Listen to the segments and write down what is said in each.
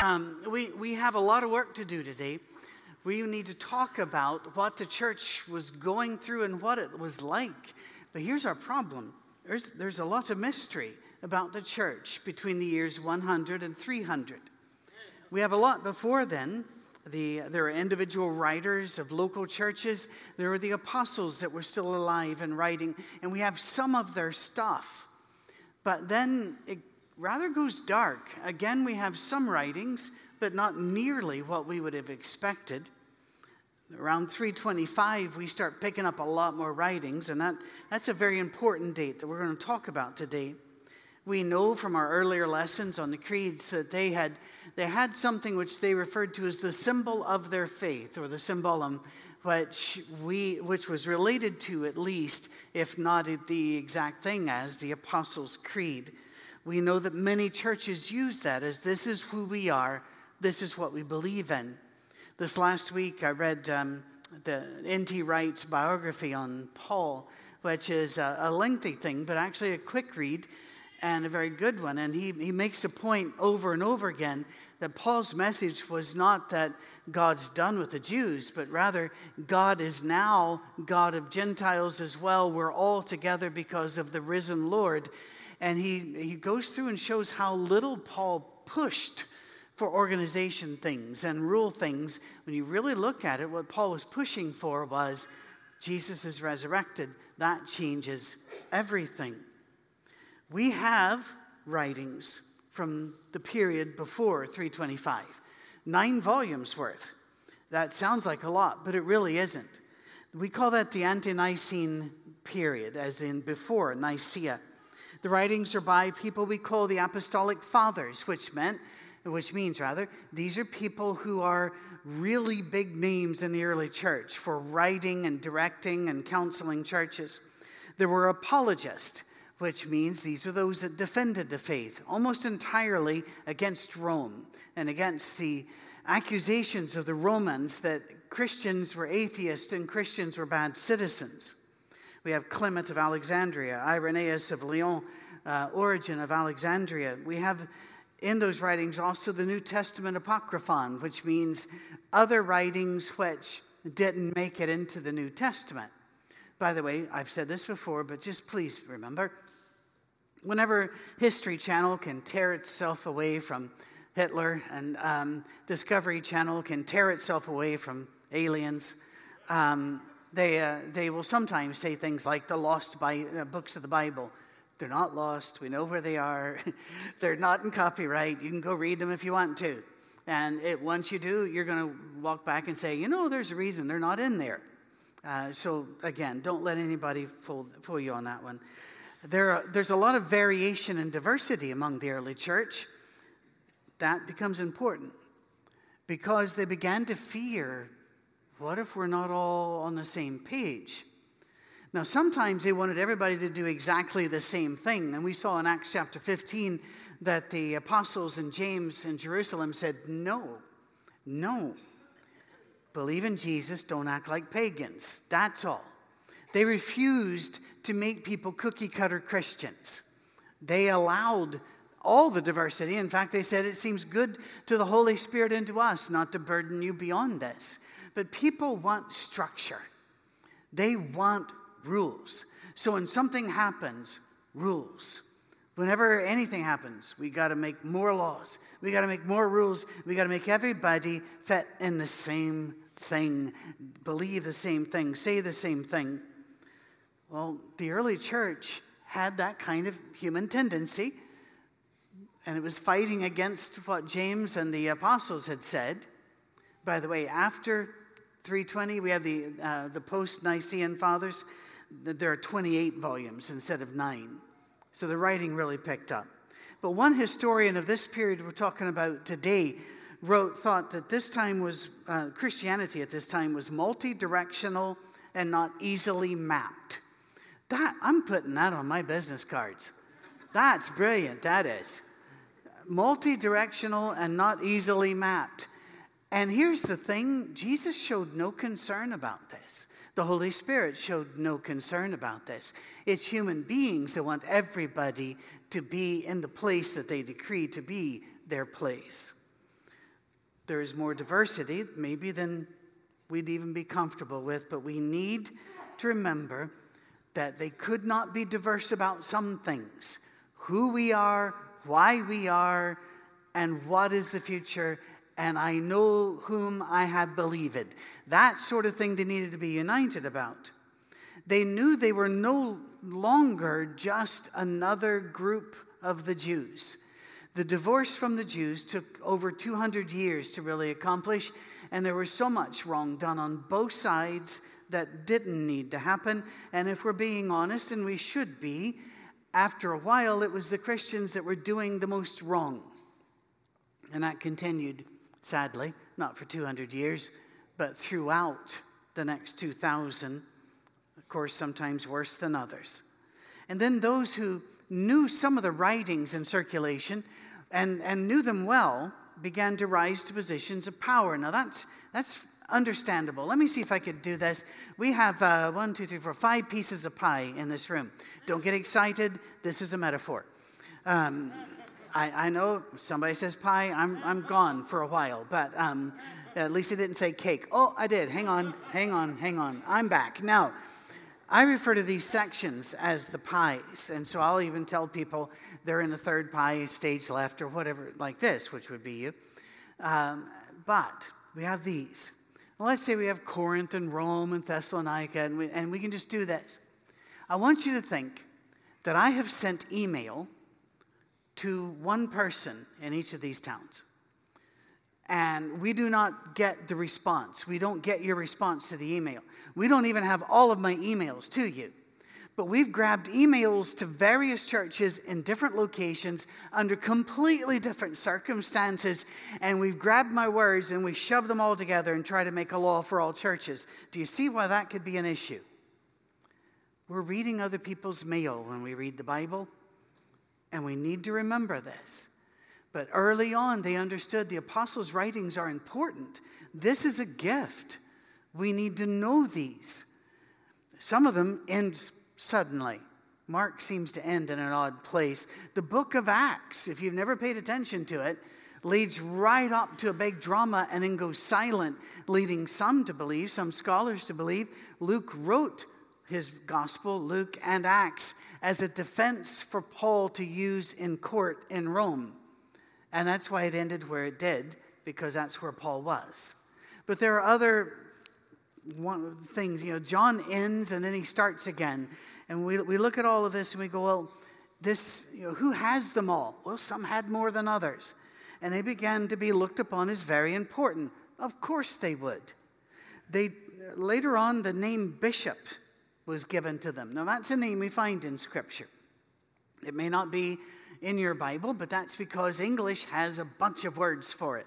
Um, we, we have a lot of work to do today. We need to talk about what the church was going through and what it was like. But here's our problem there's, there's a lot of mystery about the church between the years 100 and 300. We have a lot before then. The, there are individual writers of local churches. There are the apostles that were still alive and writing, and we have some of their stuff. But then it rather goes dark. Again, we have some writings, but not nearly what we would have expected. Around 325, we start picking up a lot more writings, and that, that's a very important date that we're going to talk about today. We know from our earlier lessons on the creeds that they had, they had something which they referred to as the symbol of their faith, or the symbolum, which, we, which was related to, at least, if not the exact thing as, the Apostles' Creed. We know that many churches use that as this is who we are, this is what we believe in. This last week, I read um, the N.T. Wright's biography on Paul, which is a, a lengthy thing, but actually a quick read and a very good one. And he, he makes a point over and over again that Paul's message was not that God's done with the Jews, but rather God is now God of Gentiles as well. We're all together because of the risen Lord. And he, he goes through and shows how little Paul pushed for organization things and rule things. When you really look at it, what Paul was pushing for was Jesus is resurrected. That changes everything. We have writings from the period before 325, nine volumes worth. That sounds like a lot, but it really isn't. We call that the Ante Nicene period, as in before Nicaea. The writings are by people we call the apostolic fathers, which meant which means rather these are people who are really big names in the early church for writing and directing and counseling churches. There were apologists, which means these are those that defended the faith almost entirely against Rome and against the accusations of the Romans that Christians were atheists and Christians were bad citizens. We have Clement of Alexandria, Irenaeus of Lyon, uh, Origen of Alexandria. We have in those writings also the New Testament Apocryphon, which means other writings which didn't make it into the New Testament. By the way, I've said this before, but just please remember whenever History Channel can tear itself away from Hitler and um, Discovery Channel can tear itself away from aliens, um, they, uh, they will sometimes say things like the lost by, uh, books of the Bible. They're not lost. We know where they are. They're not in copyright. You can go read them if you want to. And it, once you do, you're going to walk back and say, you know, there's a reason they're not in there. Uh, so, again, don't let anybody fool, fool you on that one. There are, there's a lot of variation and diversity among the early church. That becomes important because they began to fear what if we're not all on the same page? Now, sometimes they wanted everybody to do exactly the same thing. And we saw in Acts chapter 15 that the apostles and James in Jerusalem said, No, no. Believe in Jesus, don't act like pagans. That's all. They refused to make people cookie cutter Christians. They allowed all the diversity. In fact, they said it seems good to the Holy Spirit and to us not to burden you beyond this. But people want structure, they want rules. So when something happens, rules. Whenever anything happens, we got to make more laws. We got to make more rules. We got to make everybody fit in the same thing, believe the same thing, say the same thing. Well, the early church had that kind of human tendency, and it was fighting against what James and the apostles had said. By the way, after 320, we have the, uh, the post Nicene Fathers. There are 28 volumes instead of nine. So the writing really picked up. But one historian of this period we're talking about today wrote, thought that this time was, uh, Christianity at this time was multi directional and not easily mapped. That, I'm putting that on my business cards. That's brilliant, that is. Multi directional and not easily mapped. And here's the thing Jesus showed no concern about this. The Holy Spirit showed no concern about this. It's human beings that want everybody to be in the place that they decree to be their place. There is more diversity, maybe, than we'd even be comfortable with, but we need to remember that they could not be diverse about some things who we are, why we are, and what is the future, and I know whom I have believed. That sort of thing they needed to be united about. They knew they were no longer just another group of the Jews. The divorce from the Jews took over 200 years to really accomplish, and there was so much wrong done on both sides that didn't need to happen. And if we're being honest, and we should be, after a while, it was the Christians that were doing the most wrong. And that continued, sadly, not for 200 years, but throughout the next 2,000. Of course, sometimes worse than others. And then those who knew some of the writings in circulation and, and knew them well began to rise to positions of power. Now, that's, that's understandable. Let me see if I could do this. We have uh, one, two, three, four, five pieces of pie in this room. Don't get excited. This is a metaphor. Um, I, I, know somebody says pie, I'm, I'm gone for a while, but um, at least it didn't say cake. Oh, I did. Hang on, hang on, hang on. I'm back. Now, I refer to these sections as the pies, and so I'll even tell people they're in the third pie, stage left, or whatever, like this, which would be you. Um, but we have these. Well, let's say we have Corinth and Rome and Thessalonica, and we, and we can just do this. I want you to think that I have sent email to one person in each of these towns. And we do not get the response. We don't get your response to the email. We don't even have all of my emails to you. But we've grabbed emails to various churches in different locations under completely different circumstances, and we've grabbed my words and we shove them all together and try to make a law for all churches. Do you see why that could be an issue? We're reading other people's mail when we read the Bible, and we need to remember this. But early on, they understood the apostles' writings are important. This is a gift. We need to know these. Some of them end suddenly. Mark seems to end in an odd place. The book of Acts, if you've never paid attention to it, leads right up to a big drama and then goes silent, leading some to believe, some scholars to believe. Luke wrote his gospel, Luke and Acts, as a defense for Paul to use in court in Rome. And that's why it ended where it did, because that's where Paul was. But there are other one things, you know, John ends and then he starts again. And we, we look at all of this and we go, well, this, you know, who has them all? Well, some had more than others. And they began to be looked upon as very important. Of course they would. They, later on, the name bishop was given to them. Now, that's a name we find in Scripture. It may not be in your Bible, but that's because English has a bunch of words for it.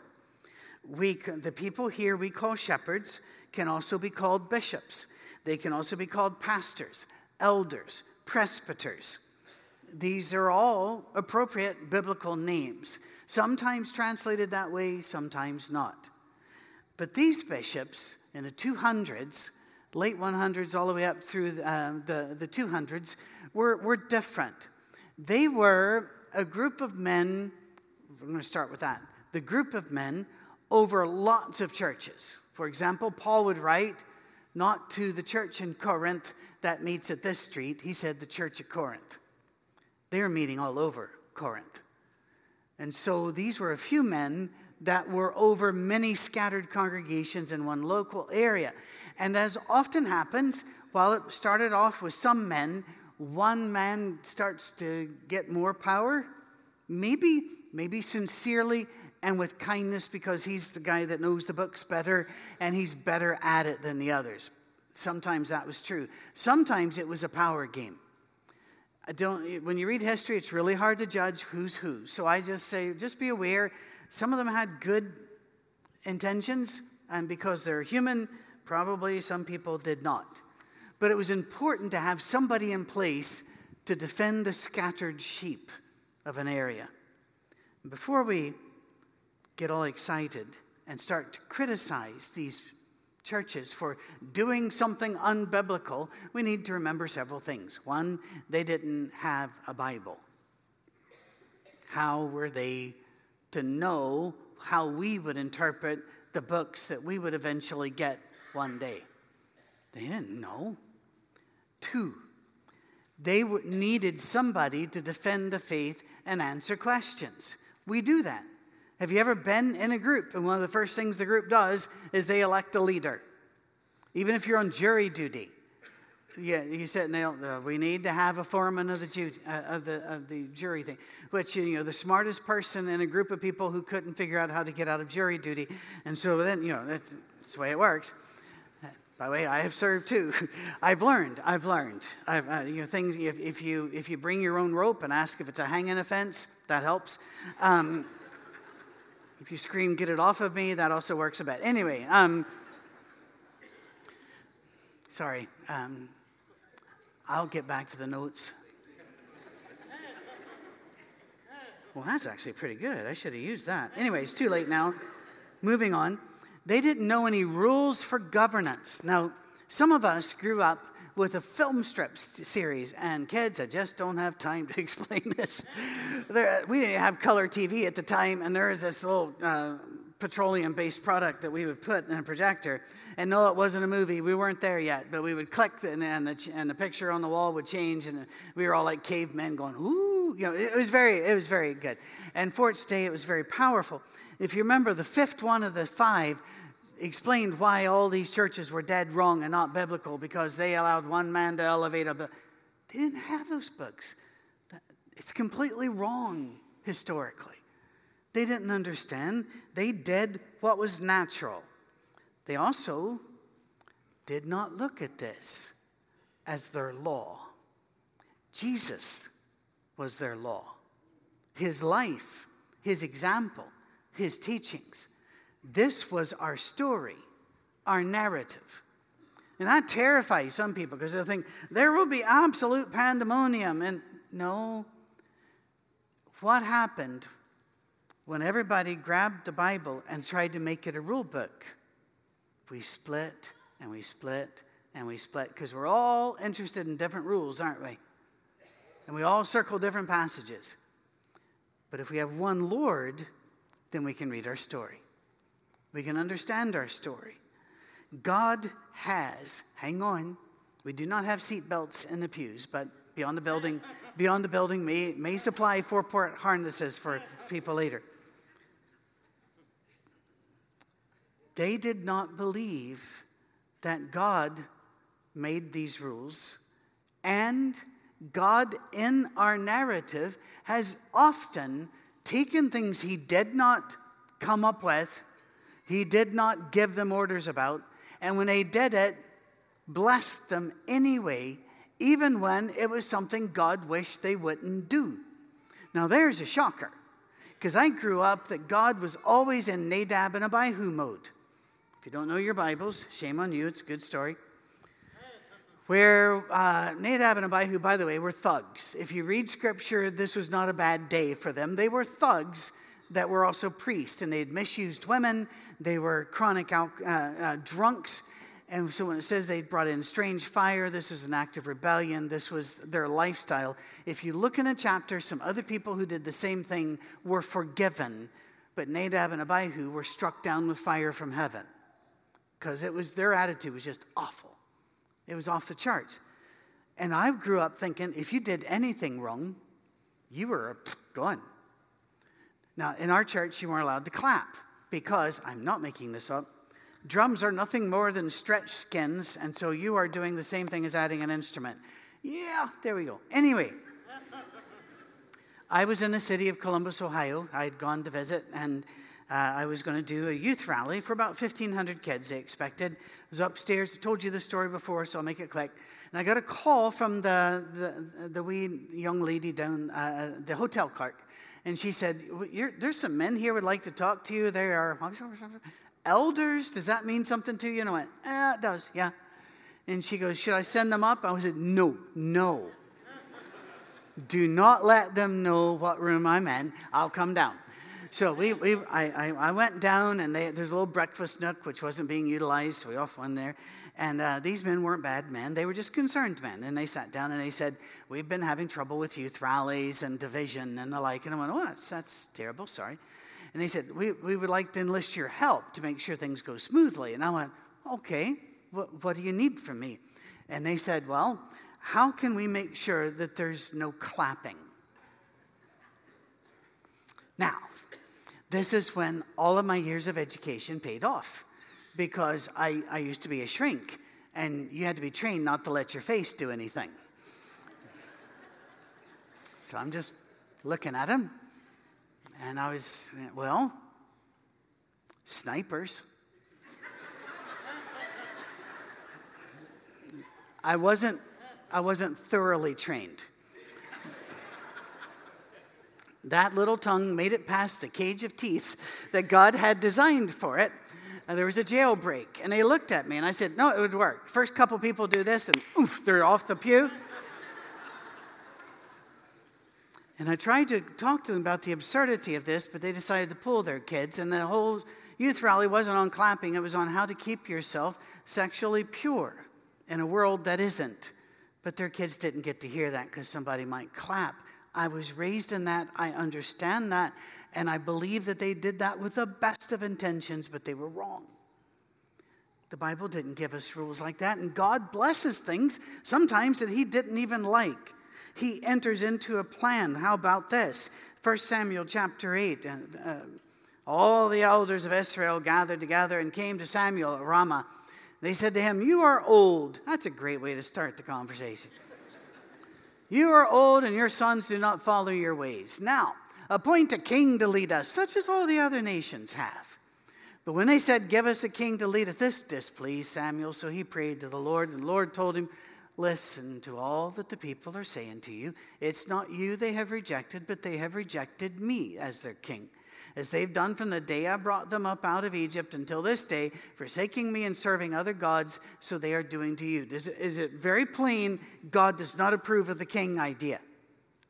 We, the people here we call shepherds, can also be called bishops. They can also be called pastors, elders, presbyters. These are all appropriate biblical names, sometimes translated that way, sometimes not. But these bishops in the 200s, late 100s, all the way up through uh, the, the 200s, were, were different. They were a group of men, I'm going to start with that, the group of men over lots of churches. For example, Paul would write not to the church in Corinth that meets at this street, he said the church at Corinth. They were meeting all over Corinth. And so these were a few men that were over many scattered congregations in one local area. And as often happens, while it started off with some men, one man starts to get more power, maybe, maybe sincerely, and with kindness because he's the guy that knows the books better and he's better at it than the others. Sometimes that was true. Sometimes it was a power game. I don't, when you read history, it's really hard to judge who's who. So I just say, just be aware. Some of them had good intentions, and because they're human, probably some people did not. But it was important to have somebody in place to defend the scattered sheep of an area. Before we get all excited and start to criticize these churches for doing something unbiblical, we need to remember several things. One, they didn't have a Bible. How were they to know how we would interpret the books that we would eventually get one day. They didn't know. Two, they needed somebody to defend the faith and answer questions. We do that. Have you ever been in a group and one of the first things the group does is they elect a leader? Even if you're on jury duty. Yeah, you said uh, we need to have a foreman of the, ju- uh, of, the, of the jury thing, which, you know, the smartest person in a group of people who couldn't figure out how to get out of jury duty. And so then, you know, that's, that's the way it works. By the way, I have served too. I've learned. I've learned. I've, uh, you know, things. If, if, you if you bring your own rope and ask if it's a hanging offense, that helps. Um, if you scream, "Get it off of me," that also works a bit. Anyway, um, sorry. Um, I'll get back to the notes. Well, that's actually pretty good. I should have used that. Anyway, it's too late now. Moving on. They didn't know any rules for governance. Now, some of us grew up with a film strip series, and kids, I just don't have time to explain this. There, we didn't have color TV at the time, and there was this little uh, petroleum based product that we would put in a projector. And no, it wasn't a movie. We weren't there yet, but we would click, and, and, the, and the picture on the wall would change, and we were all like cavemen going, ooh. You know, it was very, it was very good. And for its day, it was very powerful. If you remember, the fifth one of the five explained why all these churches were dead wrong and not biblical because they allowed one man to elevate a. They didn't have those books. It's completely wrong historically. They didn't understand. They did what was natural. They also did not look at this as their law. Jesus was their law. His life, his example, his teachings. This was our story, our narrative. And that terrifies some people because they think there will be absolute pandemonium. And no, what happened when everybody grabbed the Bible and tried to make it a rule book? We split and we split and we split because we're all interested in different rules, aren't we? And we all circle different passages. But if we have one Lord, then we can read our story. We can understand our story. God has, hang on, we do not have seatbelts in the pews, but beyond the building, beyond the building may, may supply four port harnesses for people later. They did not believe that God made these rules, and God in our narrative has often taken things he did not come up with he did not give them orders about. And when they did it, blessed them anyway, even when it was something God wished they wouldn't do. Now, there's a shocker, because I grew up that God was always in Nadab and Abihu mode. If you don't know your Bibles, shame on you, it's a good story. Where uh, Nadab and Abihu, by the way, were thugs. If you read scripture, this was not a bad day for them. They were thugs that were also priests, and they had misused women. They were chronic uh, uh, drunks. And so when it says they brought in strange fire, this was an act of rebellion. This was their lifestyle. If you look in a chapter, some other people who did the same thing were forgiven, but Nadab and Abihu were struck down with fire from heaven because it was their attitude was just awful. It was off the charts. And I grew up thinking if you did anything wrong, you were gone. Now, in our church, you weren't allowed to clap because, I'm not making this up, drums are nothing more than stretched skins, and so you are doing the same thing as adding an instrument. Yeah, there we go. Anyway, I was in the city of Columbus, Ohio. I had gone to visit, and uh, I was going to do a youth rally for about 1,500 kids, they expected. I was upstairs. I told you the story before, so I'll make it quick. And I got a call from the, the, the wee young lady down, uh, the hotel clerk and she said, There's some men here would like to talk to you. They are elders. Does that mean something to you? And I went, eh, it does, yeah. And she goes, Should I send them up? I said, No, no. Do not let them know what room I'm in. I'll come down. So we, we I, I, went down, and they, there's a little breakfast nook which wasn't being utilized, so we off went there. And uh, these men weren't bad men, they were just concerned men. And they sat down and they said, We've been having trouble with youth rallies and division and the like. And I went, Oh, that's, that's terrible, sorry. And they said, we, we would like to enlist your help to make sure things go smoothly. And I went, Okay, what, what do you need from me? And they said, Well, how can we make sure that there's no clapping? Now, this is when all of my years of education paid off because I, I used to be a shrink and you had to be trained not to let your face do anything. So I'm just looking at him and I was, well, snipers. I wasn't, I wasn't thoroughly trained. That little tongue made it past the cage of teeth that God had designed for it. And there was a jailbreak. And they looked at me and I said, No, it would work. First couple people do this and oof, they're off the pew. And I tried to talk to them about the absurdity of this, but they decided to pull their kids. And the whole youth rally wasn't on clapping, it was on how to keep yourself sexually pure in a world that isn't. But their kids didn't get to hear that because somebody might clap. I was raised in that. I understand that. And I believe that they did that with the best of intentions, but they were wrong. The Bible didn't give us rules like that. And God blesses things sometimes that He didn't even like. He enters into a plan. How about this? 1 Samuel chapter 8. Uh, uh, all the elders of Israel gathered together and came to Samuel at Ramah. They said to him, You are old. That's a great way to start the conversation. You are old, and your sons do not follow your ways. Now, appoint a king to lead us, such as all the other nations have. But when they said, Give us a king to lead us, this displeased Samuel. So he prayed to the Lord, and the Lord told him, Listen to all that the people are saying to you. It's not you they have rejected, but they have rejected me as their king as they've done from the day I brought them up out of Egypt until this day, forsaking me and serving other gods, so they are doing to you. Is it, is it very plain? God does not approve of the king idea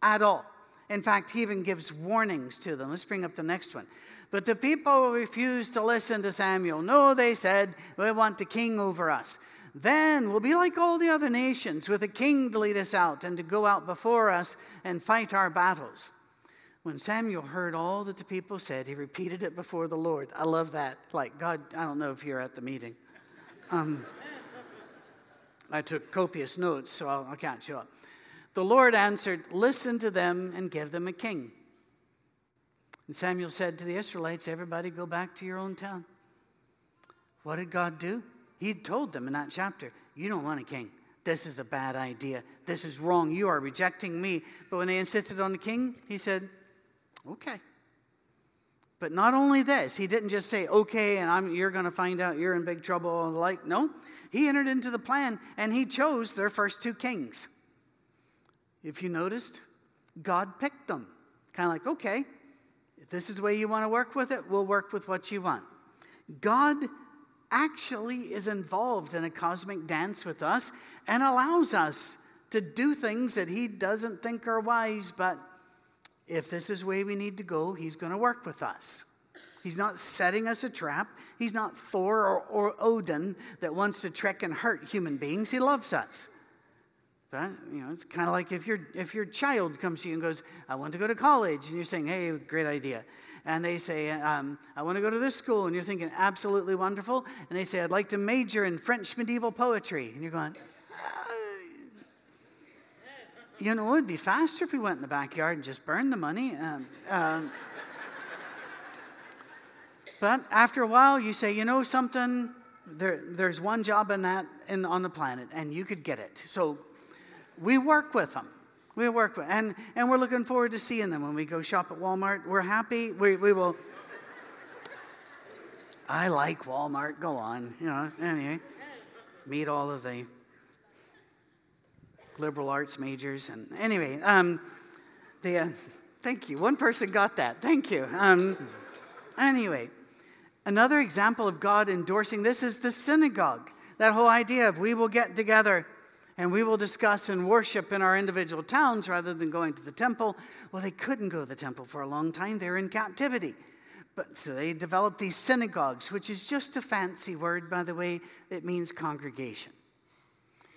at all. In fact, he even gives warnings to them. Let's bring up the next one. But the people refused to listen to Samuel. No, they said, we want a king over us. Then we'll be like all the other nations, with a king to lead us out and to go out before us and fight our battles. When Samuel heard all that the people said, he repeated it before the Lord. I love that. Like, God, I don't know if you're at the meeting. Um, I took copious notes, so I'll, I can't show up. The Lord answered, Listen to them and give them a king. And Samuel said to the Israelites, Everybody go back to your own town. What did God do? He told them in that chapter, You don't want a king. This is a bad idea. This is wrong. You are rejecting me. But when they insisted on the king, he said, Okay. But not only this, he didn't just say, okay, and I'm, you're going to find out you're in big trouble and like. No, he entered into the plan and he chose their first two kings. If you noticed, God picked them. Kind of like, okay, if this is the way you want to work with it, we'll work with what you want. God actually is involved in a cosmic dance with us and allows us to do things that he doesn't think are wise, but if this is the way we need to go, He's going to work with us. He's not setting us a trap. He's not Thor or, or Odin that wants to trick and hurt human beings. He loves us. But, you know, it's kind of like if, your if your child comes to you and goes, I want to go to college, and you're saying, hey, great idea. And they say, um, I want to go to this school, and you're thinking, absolutely wonderful. And they say, I'd like to major in French medieval poetry. And you're going, you know, it would be faster if we went in the backyard and just burned the money. Um, um, but after a while, you say, you know something, there, there's one job in that in, on the planet, and you could get it. So we work with them. We work with, and, and we're looking forward to seeing them when we go shop at Walmart. We're happy. We, we will. I like Walmart. Go on. You know, anyway, meet all of the liberal arts majors. And anyway, um, the, uh, thank you. One person got that. Thank you. Um, anyway, another example of God endorsing this is the synagogue. That whole idea of we will get together and we will discuss and worship in our individual towns rather than going to the temple. Well, they couldn't go to the temple for a long time, they were in captivity. But so they developed these synagogues, which is just a fancy word, by the way, it means congregation.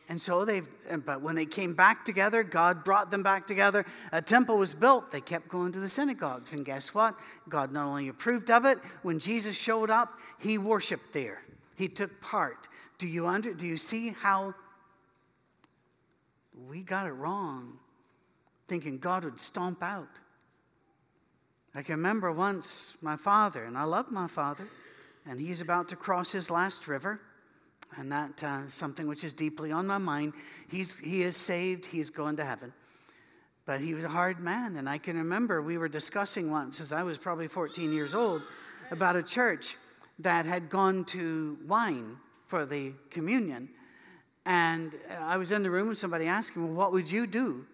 And so they, but when they came back together, God brought them back together. A temple was built. They kept going to the synagogues. And guess what? God not only approved of it, when Jesus showed up, he worshiped there. He took part. Do you, under, do you see how we got it wrong, thinking God would stomp out? I can remember once my father, and I love my father, and he's about to cross his last river and that uh, something which is deeply on my mind. He's, he is saved, he's going to heaven. But he was a hard man, and I can remember we were discussing once, as I was probably 14 years old, about a church that had gone to wine for the communion. And I was in the room and somebody asked him, well, What would you do?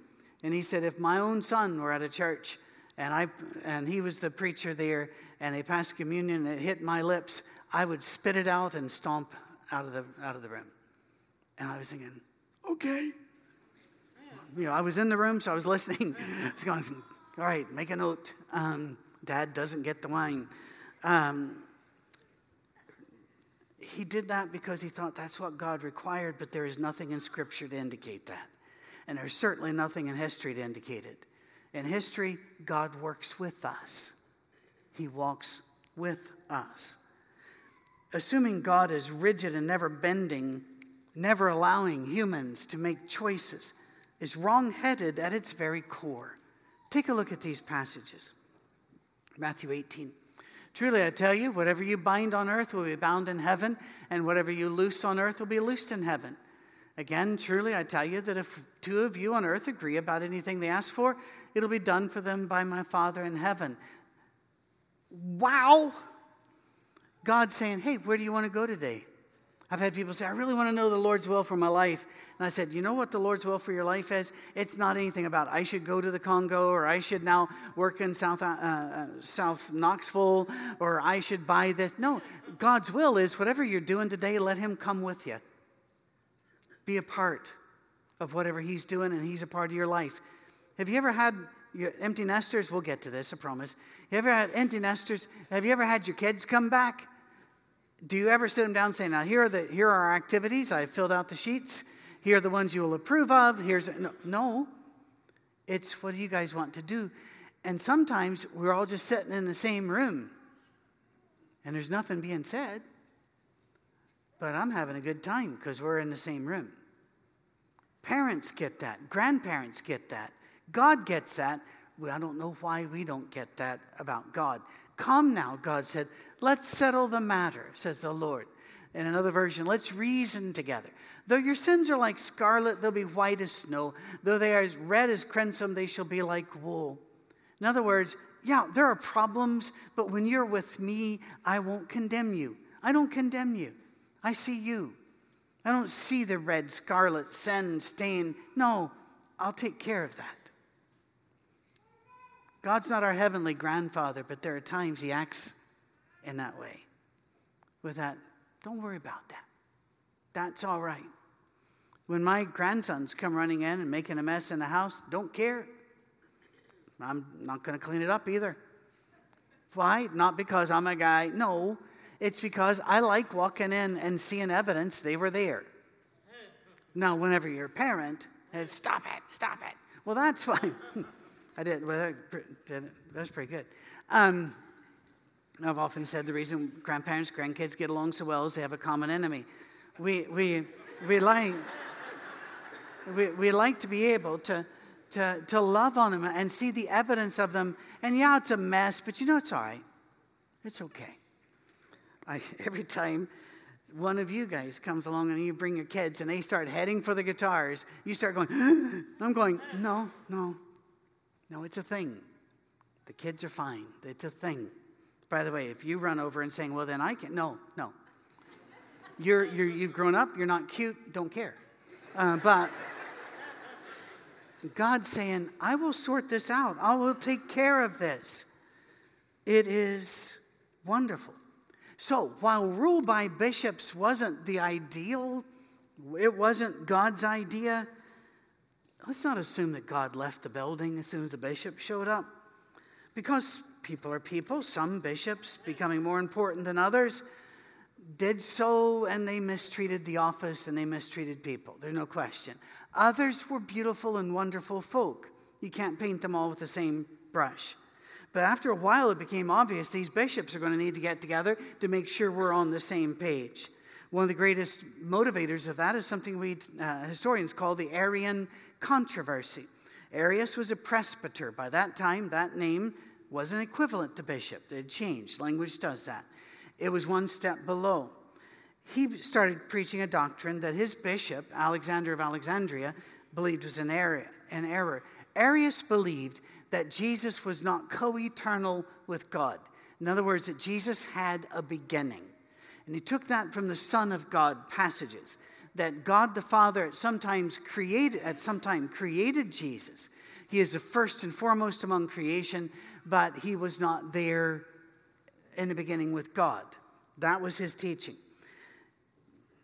And he said, If my own son were at a church and, I, and he was the preacher there and they passed communion and it hit my lips, I would spit it out and stomp out of the, out of the room. And I was thinking, okay. You know, I was in the room, so I was listening. I was going, all right, make a note. Um, Dad doesn't get the wine. Um, he did that because he thought that's what God required, but there is nothing in Scripture to indicate that. And there's certainly nothing in history to indicate it. In history, God works with us, He walks with us assuming God is rigid and never bending, never allowing humans to make choices, is wrong-headed at its very core. Take a look at these passages. Matthew 18. Truly, I tell you, whatever you bind on earth will be bound in heaven, and whatever you loose on earth will be loosed in heaven. Again, truly, I tell you that if two of you on earth agree about anything they ask for, it'll be done for them by my Father in heaven. Wow! God's saying, Hey, where do you want to go today? I've had people say, I really want to know the Lord's will for my life. And I said, You know what the Lord's will for your life is? It's not anything about I should go to the Congo or I should now work in South, uh, uh, South Knoxville or I should buy this. No, God's will is whatever you're doing today, let Him come with you. Be a part of whatever He's doing and He's a part of your life. Have you ever had your empty nesters? We'll get to this, I promise. You ever had empty nesters? Have you ever had your kids come back? Do you ever sit them down and say, Now, here are, the, here are our activities. I filled out the sheets. Here are the ones you will approve of. Here's no, no. It's what do you guys want to do? And sometimes we're all just sitting in the same room and there's nothing being said. But I'm having a good time because we're in the same room. Parents get that, grandparents get that, God gets that. Well, I don't know why we don't get that about God. Come now, God said, let's settle the matter, says the Lord. In another version, let's reason together. Though your sins are like scarlet, they'll be white as snow. Though they are as red as crimson, they shall be like wool. In other words, yeah, there are problems, but when you're with me, I won't condemn you. I don't condemn you. I see you. I don't see the red, scarlet, sin stain. No, I'll take care of that. God's not our heavenly grandfather, but there are times he acts in that way. With that, don't worry about that. That's all right. When my grandsons come running in and making a mess in the house, don't care. I'm not going to clean it up either. Why? Not because I'm a guy. No, it's because I like walking in and seeing evidence they were there. Now, whenever you're a parent, it's stop it, stop it. Well, that's fine. I did. Well, that was pretty good. Um, I've often said the reason grandparents, grandkids get along so well is they have a common enemy. We, we, we, like, we, we like to be able to, to, to love on them and see the evidence of them. And yeah, it's a mess, but you know, it's all right. It's okay. I, every time one of you guys comes along and you bring your kids and they start heading for the guitars, you start going, I'm going, no, no, no, it's a thing. The kids are fine. It's a thing. By the way, if you run over and saying, well, then I can, no, no. You're, you're, you've grown up, you're not cute, don't care. Uh, but God's saying, I will sort this out, I will take care of this. It is wonderful. So, while rule by bishops wasn't the ideal, it wasn't God's idea, let's not assume that God left the building as soon as the bishop showed up. Because people are people, some bishops becoming more important than others. did so and they mistreated the office and they mistreated people. There's no question. Others were beautiful and wonderful folk. You can't paint them all with the same brush. But after a while, it became obvious these bishops are going to need to get together to make sure we're on the same page. One of the greatest motivators of that is something we uh, historians call the Arian controversy. Arius was a presbyter. By that time, that name wasn't equivalent to bishop. It had changed. Language does that. It was one step below. He started preaching a doctrine that his bishop, Alexander of Alexandria, believed was an error. An error. Arius believed that Jesus was not co eternal with God. In other words, that Jesus had a beginning. And he took that from the Son of God passages that God the Father at sometimes created at some time created Jesus. He is the first and foremost among creation, but he was not there in the beginning with God. That was his teaching.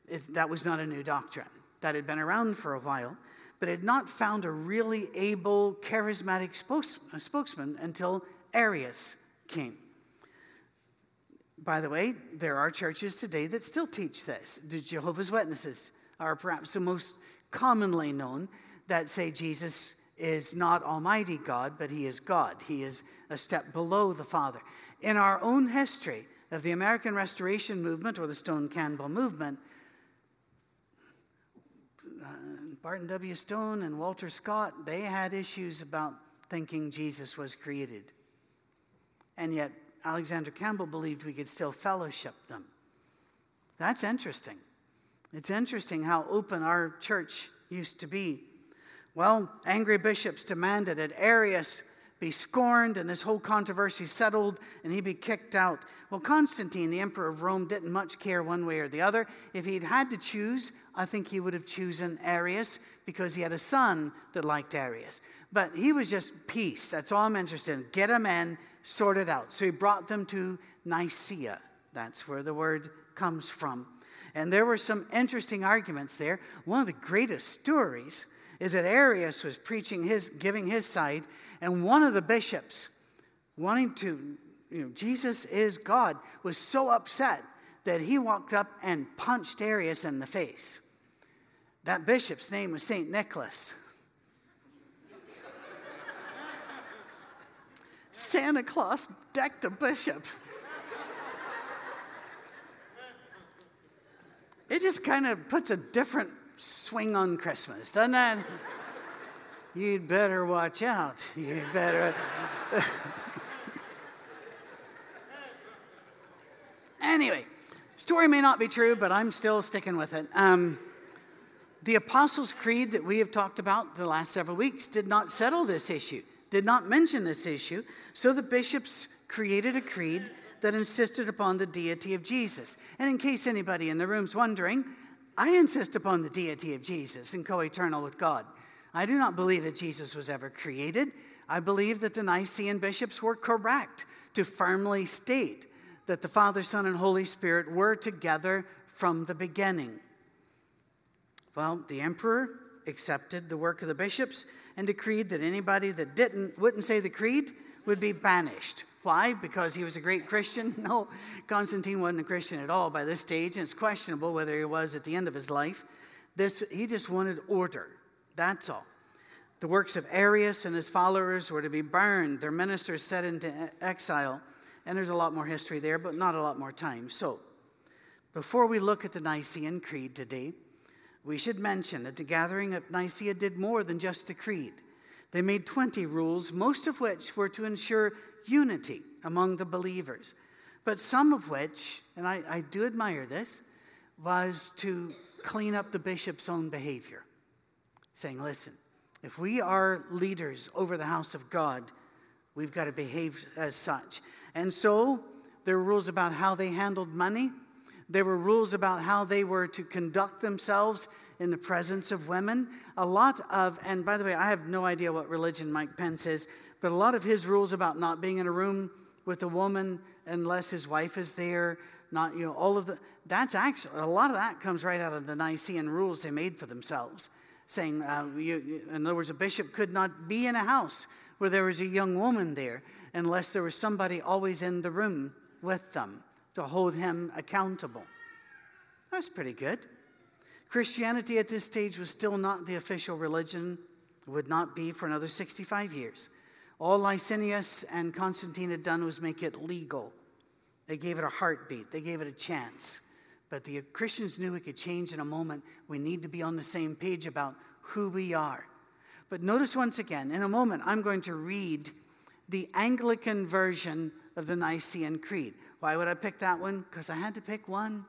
It, that was not a new doctrine. That had been around for a while but had not found a really able, charismatic spokesman until Arius came. By the way, there are churches today that still teach this. The Jehovah's Witnesses are perhaps the most commonly known that say Jesus is not Almighty God, but He is God. He is a step below the Father. In our own history of the American Restoration Movement or the Stone Campbell Movement, uh, Barton W. Stone and Walter Scott, they had issues about thinking Jesus was created. And yet, Alexander Campbell believed we could still fellowship them. That's interesting. It's interesting how open our church used to be. Well, angry bishops demanded that Arius be scorned and this whole controversy settled and he be kicked out. Well, Constantine, the emperor of Rome, didn't much care one way or the other. If he'd had to choose, I think he would have chosen Arius because he had a son that liked Arius. But he was just peace. That's all I'm interested in. Get them in, sort it out. So he brought them to Nicaea. That's where the word comes from. And there were some interesting arguments there. One of the greatest stories is that Arius was preaching his, giving his side, and one of the bishops, wanting to, you know, Jesus is God, was so upset that he walked up and punched Arius in the face. That bishop's name was St. Nicholas. Santa Claus decked a bishop. It just kind of puts a different swing on Christmas, doesn't it? You'd better watch out. You'd better. anyway, story may not be true, but I'm still sticking with it. Um, the Apostles' Creed that we have talked about the last several weeks did not settle this issue, did not mention this issue. So the bishops created a creed that insisted upon the deity of Jesus. And in case anybody in the room's wondering, I insist upon the deity of Jesus and co eternal with God. I do not believe that Jesus was ever created. I believe that the Nicene bishops were correct to firmly state that the Father, Son, and Holy Spirit were together from the beginning. Well, the emperor accepted the work of the bishops and decreed that anybody that didn't wouldn't say the creed would be banished. Why? Because he was a great Christian? No, Constantine wasn't a Christian at all by this stage, and it's questionable whether he was at the end of his life. This, he just wanted order. That's all. The works of Arius and his followers were to be burned, their ministers set into exile, and there's a lot more history there, but not a lot more time. So, before we look at the Nicene Creed today, we should mention that the gathering at Nicaea did more than just the creed. They made 20 rules, most of which were to ensure unity among the believers, but some of which, and I, I do admire this, was to clean up the bishop's own behavior, saying, listen, if we are leaders over the house of God, we've got to behave as such. And so there were rules about how they handled money, there were rules about how they were to conduct themselves in the presence of women. A lot of, and by the way, I have no idea what religion Mike Pence is, but a lot of his rules about not being in a room with a woman unless his wife is there, not, you know, all of the, that's actually, a lot of that comes right out of the Nicene rules they made for themselves, saying, uh, you, in other words, a bishop could not be in a house where there was a young woman there unless there was somebody always in the room with them to hold him accountable. That's pretty good. Christianity at this stage was still not the official religion, would not be for another 65 years. All Licinius and Constantine had done was make it legal. They gave it a heartbeat, they gave it a chance. But the Christians knew it could change in a moment. We need to be on the same page about who we are. But notice once again, in a moment, I'm going to read the Anglican version of the Nicene Creed. Why would I pick that one? Because I had to pick one.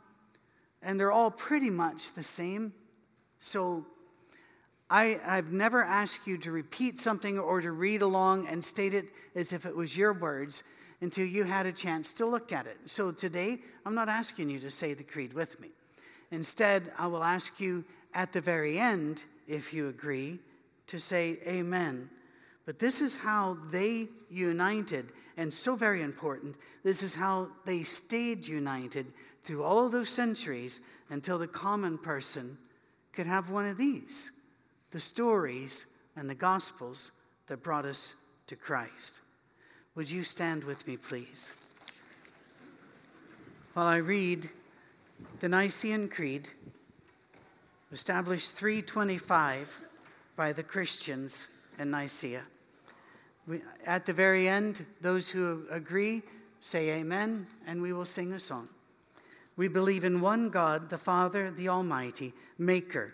And they're all pretty much the same. So I, have never asked you to repeat something or to read along and state it as if it was your words until you had a chance to look at it. So today, I'm not asking you to say the creed with me. Instead, I will ask you at the very end, if you agree, to say amen. But this is how they united, and so very important. This is how they stayed united through all of those centuries until the common person could have one of these the stories and the gospels that brought us to Christ. Would you stand with me, please? While I read the Nicene Creed, established 325 by the Christians in Nicaea. At the very end, those who agree say amen, and we will sing a song. We believe in one God, the Father, the Almighty, maker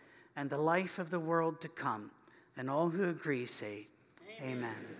and the life of the world to come. And all who agree say, Amen. Amen.